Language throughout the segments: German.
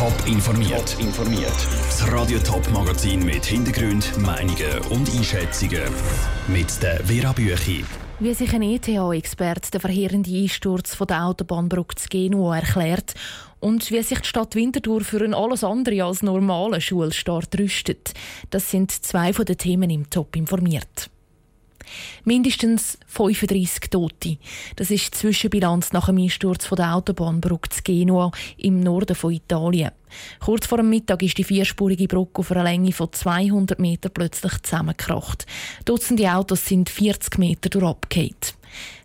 Top informiert. Top informiert. Das Radio Top Magazin mit Hintergrund, Meinungen und Einschätzungen mit der Vera Büchi. Wie sich ein ETH-Experte der verheerende Einsturz von der Autobahnbrücke zu Genua erklärt und wie sich die Stadt Winterthur für einen alles andere als normalen Schulstart rüstet. Das sind zwei von den Themen im Top informiert. Mindestens 35 Tote. Das ist die Zwischenbilanz nach dem Einsturz von der Autobahnbrücke zu Genua im Norden von Italien. Kurz vor dem Mittag ist die vierspurige Brücke auf einer Länge von 200 Metern plötzlich zusammengekracht. Dutzende Autos sind 40 Meter durchgefallen.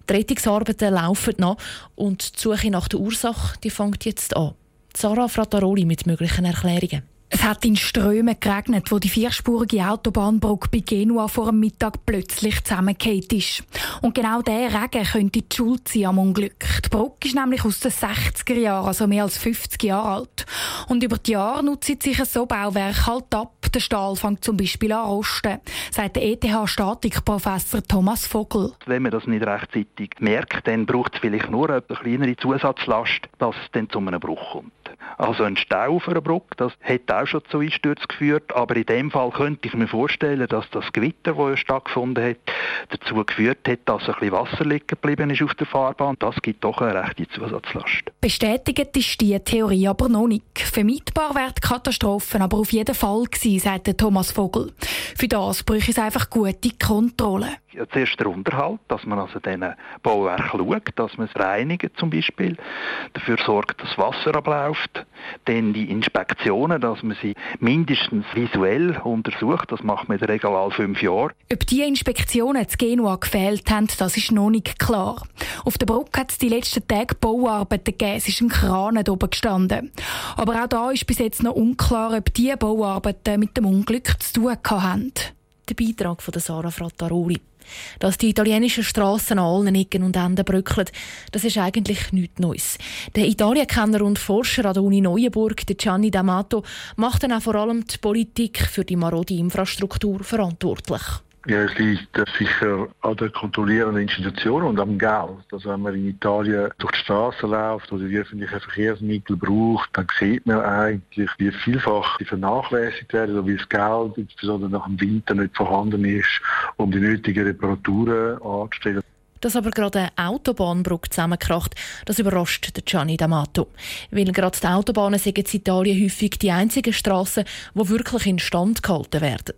Die Rettungsarbeiten laufen noch und die Suche nach der Ursache die fängt jetzt an. Sarah Frattaroli mit möglichen Erklärungen. Es hat in Strömen geregnet, wo die vierspurige Autobahnbrücke bei Genua vor dem Mittag plötzlich zusammengefallen ist. Und genau der Regen könnte die Schuld sein am Unglück. Die Brücke ist nämlich aus den 60er Jahren, also mehr als 50 Jahre alt. Und über die Jahre nutzt sich so Bauwerk halt ab. Der Stahl fängt zum Beispiel an rosten, sagt der ETH-Statikprofessor Thomas Vogel. Wenn man das nicht rechtzeitig merkt, dann braucht es vielleicht nur eine kleinere Zusatzlast, dass es dann zu einem Bruch kommt. Also ein Stau auf einer Brücke, das hat auch schon zu Einstürzen geführt, aber in dem Fall könnte ich mir vorstellen, dass das Gewitter, das stattgefunden hat, dazu geführt hat, dass ein bisschen Wasser liegen geblieben ist auf der Fahrbahn. Das gibt doch eine rechte Zusatzlast. Bestätigt ist diese Theorie aber noch nicht. Vermeidbar wäre die Katastrophen aber auf jeden Fall gewesen, sagt Thomas Vogel. Für das bräuchte es einfach gute Kontrolle. Zuerst der Unterhalt, dass man also diesen Bauwerk schaut, dass man es reinigt zum Beispiel, dafür sorgt, dass Wasser abläuft. Dann die Inspektionen, dass man sie mindestens visuell untersucht, das macht man in der Regel alle fünf Jahre. Ob diese Inspektionen zu Genua gefehlt haben, das ist noch nicht klar. Auf der Brücke hat es die letzten Tage Bauarbeiten gegeben, es ist ein Kran oben gestanden. Aber auch da ist bis jetzt noch unklar, ob diese Bauarbeiten mit dem Unglück zu tun haben. Der Beitrag von Sarah Frattaroli. Dass die italienischen Straßen an allen Ecken und Enden bröckeln, das ist eigentlich nichts Neues. Der Italienkenner und Forscher an der Uni Neuenburg, Gianni D'Amato, macht dann auch vor allem die Politik für die marode Infrastruktur verantwortlich. Ja, es liegt sicher an den kontrollierenden Institutionen und am Geld. Also wenn man in Italien durch die Straßen läuft oder die öffentlichen Verkehrsmittel braucht, dann sieht man eigentlich, wie vielfach die vernachlässigt werden oder wie das Geld insbesondere nach dem Winter nicht vorhanden ist, um die nötigen Reparaturen anzustellen. Dass aber gerade eine Autobahnbrücke zusammenkracht, das überrascht Gianni D'Amato. Weil gerade die Autobahnen sind in Italien häufig die einzigen Straßen, die wirklich instand gehalten werden.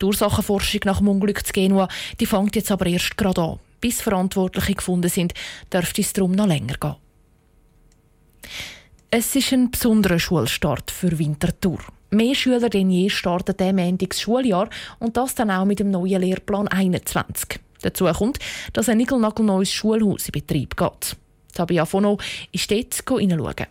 Die Ursachenforschung nach dem Unglück zu Genua die fängt jetzt aber erst gerade an. Bis Verantwortliche gefunden sind, dürfte es darum noch länger gehen. Es ist ein besonderer Schulstart für Winterthur. Mehr Schüler denn je starten dem Ende das Schuljahr und das dann auch mit dem neuen Lehrplan 21. Dazu kommt, dass ein neues Schulhaus in Betrieb geht. Tabia Fono ist dort hineinschauen.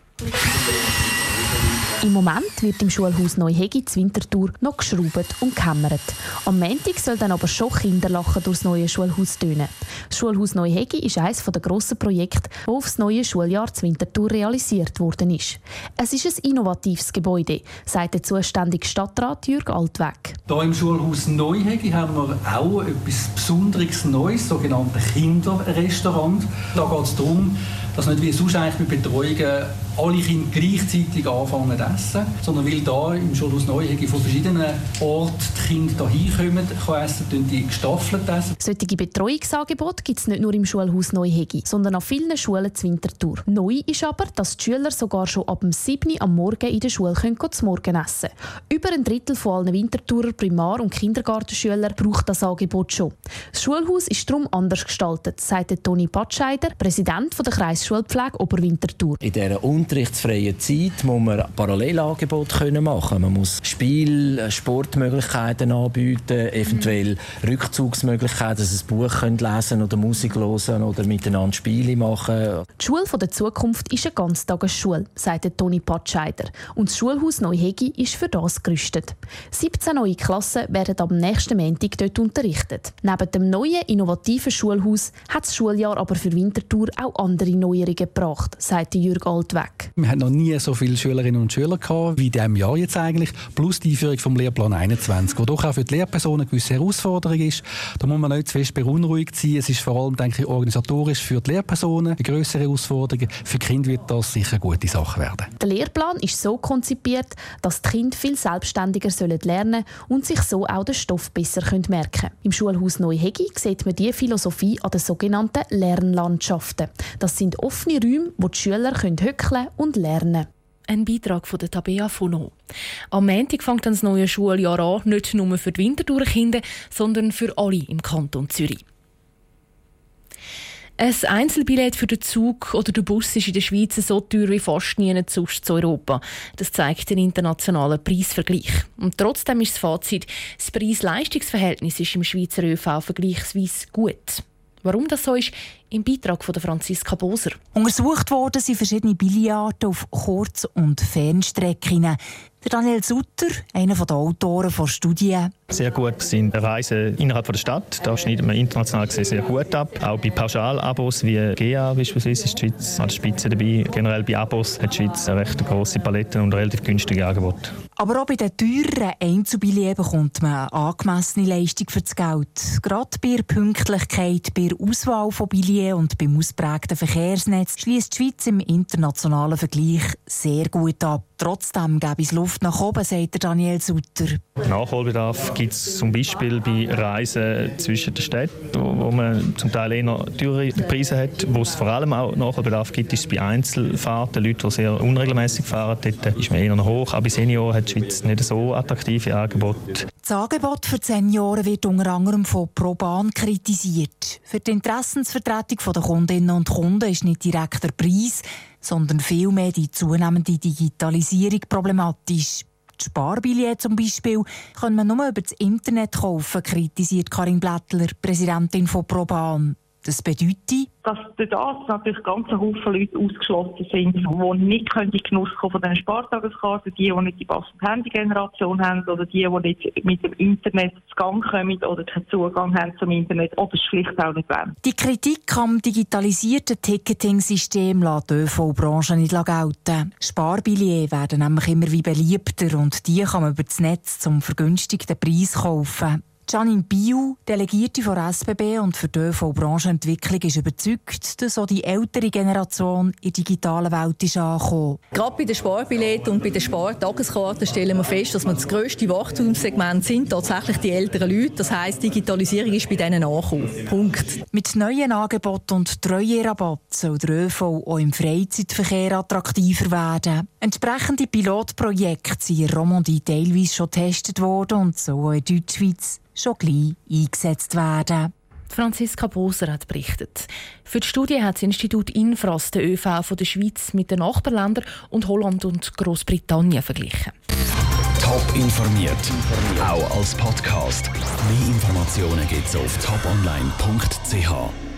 Im Moment wird im Schulhaus Neuhegi zur Winterthur noch geschraubt und gehämmert. Am Montag soll dann aber schon Kinderlachen durchs neue Schulhaus tönen. Das Schulhaus Neuhegi ist eines der grossen Projekte, das auf das neue Schuljahr zur Winterthur realisiert worden ist. Es ist ein innovatives Gebäude, sagt der zuständige Stadtrat Jürg Altweg. Hier im Schulhaus Neuhegi haben wir auch etwas Besonderes Neues, sogenannte Kinderrestaurant. Da geht es darum, dass nicht wie sonst eigentlich mit Betreuungen alle Kinder gleichzeitig anfangen zu essen, sondern weil da im Schulhaus Neuhegi von verschiedenen Orten die Kinder hier hinkommen, kann essen, die gestaffelt essen. Solche Betreuungsangebote gibt es nicht nur im Schulhaus Neuhegi, sondern an vielen Schulen zur Winterthur. Neu ist aber, dass die Schüler sogar schon ab dem 7. am Morgen in der Schule können zum Morgen essen Über ein Drittel von allen Winterthurer Primar- und Kindergartenschülern braucht das Angebot schon. Das Schulhaus ist darum anders gestaltet, sagt Toni Patscheider, Präsident der Kreisschulpflege Oberwinterthur. In dieser unterrichtsfreien Zeit muss man Parallelangebote machen Man muss Spiel, Sportmöglichkeiten anbieten, eventuell Rückzugsmöglichkeiten, dass sie ein Buch lesen oder Musik hören oder miteinander Spiele machen. Die Schule der Zukunft ist eine Ganztagesschule, sagt Toni Patscheider. Und das Schulhaus Neuhegi ist für das gerüstet. 17 neue Klassen werden am nächsten Montag dort unterrichtet. Neben dem neuen, innovativen Schulhaus hat das Schuljahr aber für Winterthur auch andere Neuerungen gebracht, sagt Jürg Altweg. Wir hatten noch nie so viele Schülerinnen und Schüler gehabt, wie in diesem Jahr jetzt eigentlich, plus die Einführung vom Lehrplan 21, wo doch auch für die Lehrpersonen eine gewisse Herausforderung ist. Da muss man nicht zu fest beunruhigt sein. Es ist vor allem, denke ich, organisatorisch für die Lehrpersonen eine größere Herausforderung. Für die Kinder wird das sicher eine gute Sache werden. Der Lehrplan ist so konzipiert, dass die Kinder viel selbstständiger lernen sollen und sich so auch den Stoff besser merken können. Im Schulhaus Neuhegi sieht man diese Philosophie an den sogenannten Lernlandschaften. Das sind offene Räume, wo die Schüler hückeln und lernen können. Ein Beitrag von der Tabea Fono. Am Montag fängt das neue Schuljahr an, nicht nur für die Winterthur-Kinder, sondern für alle im Kanton Zürich. Ein Einzelbillett für den Zug oder den Bus ist in der Schweiz so teuer wie fast nie sonst in Europa. Das zeigt der internationale Preisvergleich. Und trotzdem ist das Fazit, das Preis-Leistungs-Verhältnis ist im Schweizer ÖV vergleichsweise gut. Warum das so ist, im Beitrag von Franziska Boser. Untersucht worden sind verschiedene Billarten auf Kurz- und Fernstrecken. Daniel Sutter, einer der Autoren der Studie. Sehr gut sind Reisen innerhalb der Stadt. Da schneidet man international gesehen sehr gut ab. Auch bei Pauschalabos wie GA beispielsweise ist die Schweiz an der Spitze dabei. Generell bei Abos hat die Schweiz eine recht grosse Palette und relativ günstige Angebote. Aber auch bei den teuren Einzelbillets bekommt man eine angemessene Leistung für das Geld. Gerade bei der Pünktlichkeit, bei der Auswahl von Billets und beim ausprägten Verkehrsnetz schließt die Schweiz im internationalen Vergleich sehr gut ab. Trotzdem gäbe es Luft nach oben, sagt Daniel Sutter. Nachholbedarf gibt es zum Beispiel bei Reisen zwischen den Städten, wo man zum Teil eher teure Preise hat. Wo es vor allem auch Nachholbedarf gibt, ist bei Einzelfahrten, Leute, die sehr unregelmäßig fahren. Dort ist man eher noch hoch. Aber bei Senioren hat die Schweiz nicht so attraktive Angebote. Das Angebot für die Senioren wird unter anderem von ProBahn kritisiert. Für die Interessensvertretung der Kundinnen und Kunden ist nicht direkt der Preis, sondern vielmehr die zunehmende Digitalisierung problematisch. Die Sparbillette zum Beispiel kann man nur über das Internet kaufen, kritisiert Karin Blättler, Präsidentin von ProBahn. Das bedeutet, dass das natürlich ganz Haufen Leute ausgeschlossen sind, die nicht in Genuss kommen von diesen Spartageskarten, die, die nicht die passende Handygeneration haben oder die, die nicht mit dem Internet zu Gang kommen oder keinen Zugang haben zum Internet oder es schlicht auch nicht wollen. Die Kritik am digitalisierten Ticketing-System lässt die ÖV-Branche nicht gelten. Sparbillets werden nämlich immer wie beliebter und die kann man über das Netz zum vergünstigten Preis kaufen. Janine Biu, Delegierte von SBB und für die ÖV-Branchenentwicklung, ist überzeugt, dass auch die ältere Generation in der digitalen Welt ist angekommen. Gerade bei den Sparbilletten und bei den Spartageskarten stellen wir fest, dass wir das grösste Wachstumssegment sind, tatsächlich die älteren Leute. Das heisst, Digitalisierung ist bei denen angekommen. Punkt. Mit neuen Angeboten und Treuerabatt soll der ÖV auch im Freizeitverkehr attraktiver werden. Entsprechende Pilotprojekte sind in Romandie teilweise schon getestet worden und so in Deutschschweiz schon gleich eingesetzt werden. Franziska Boser hat berichtet. Für die Studie hat das Institut Infras den ÖV von der Schweiz mit den Nachbarländern und Holland und Großbritannien verglichen. Top informiert, auch als Podcast. Mehr Informationen gibt es auf toponline.ch.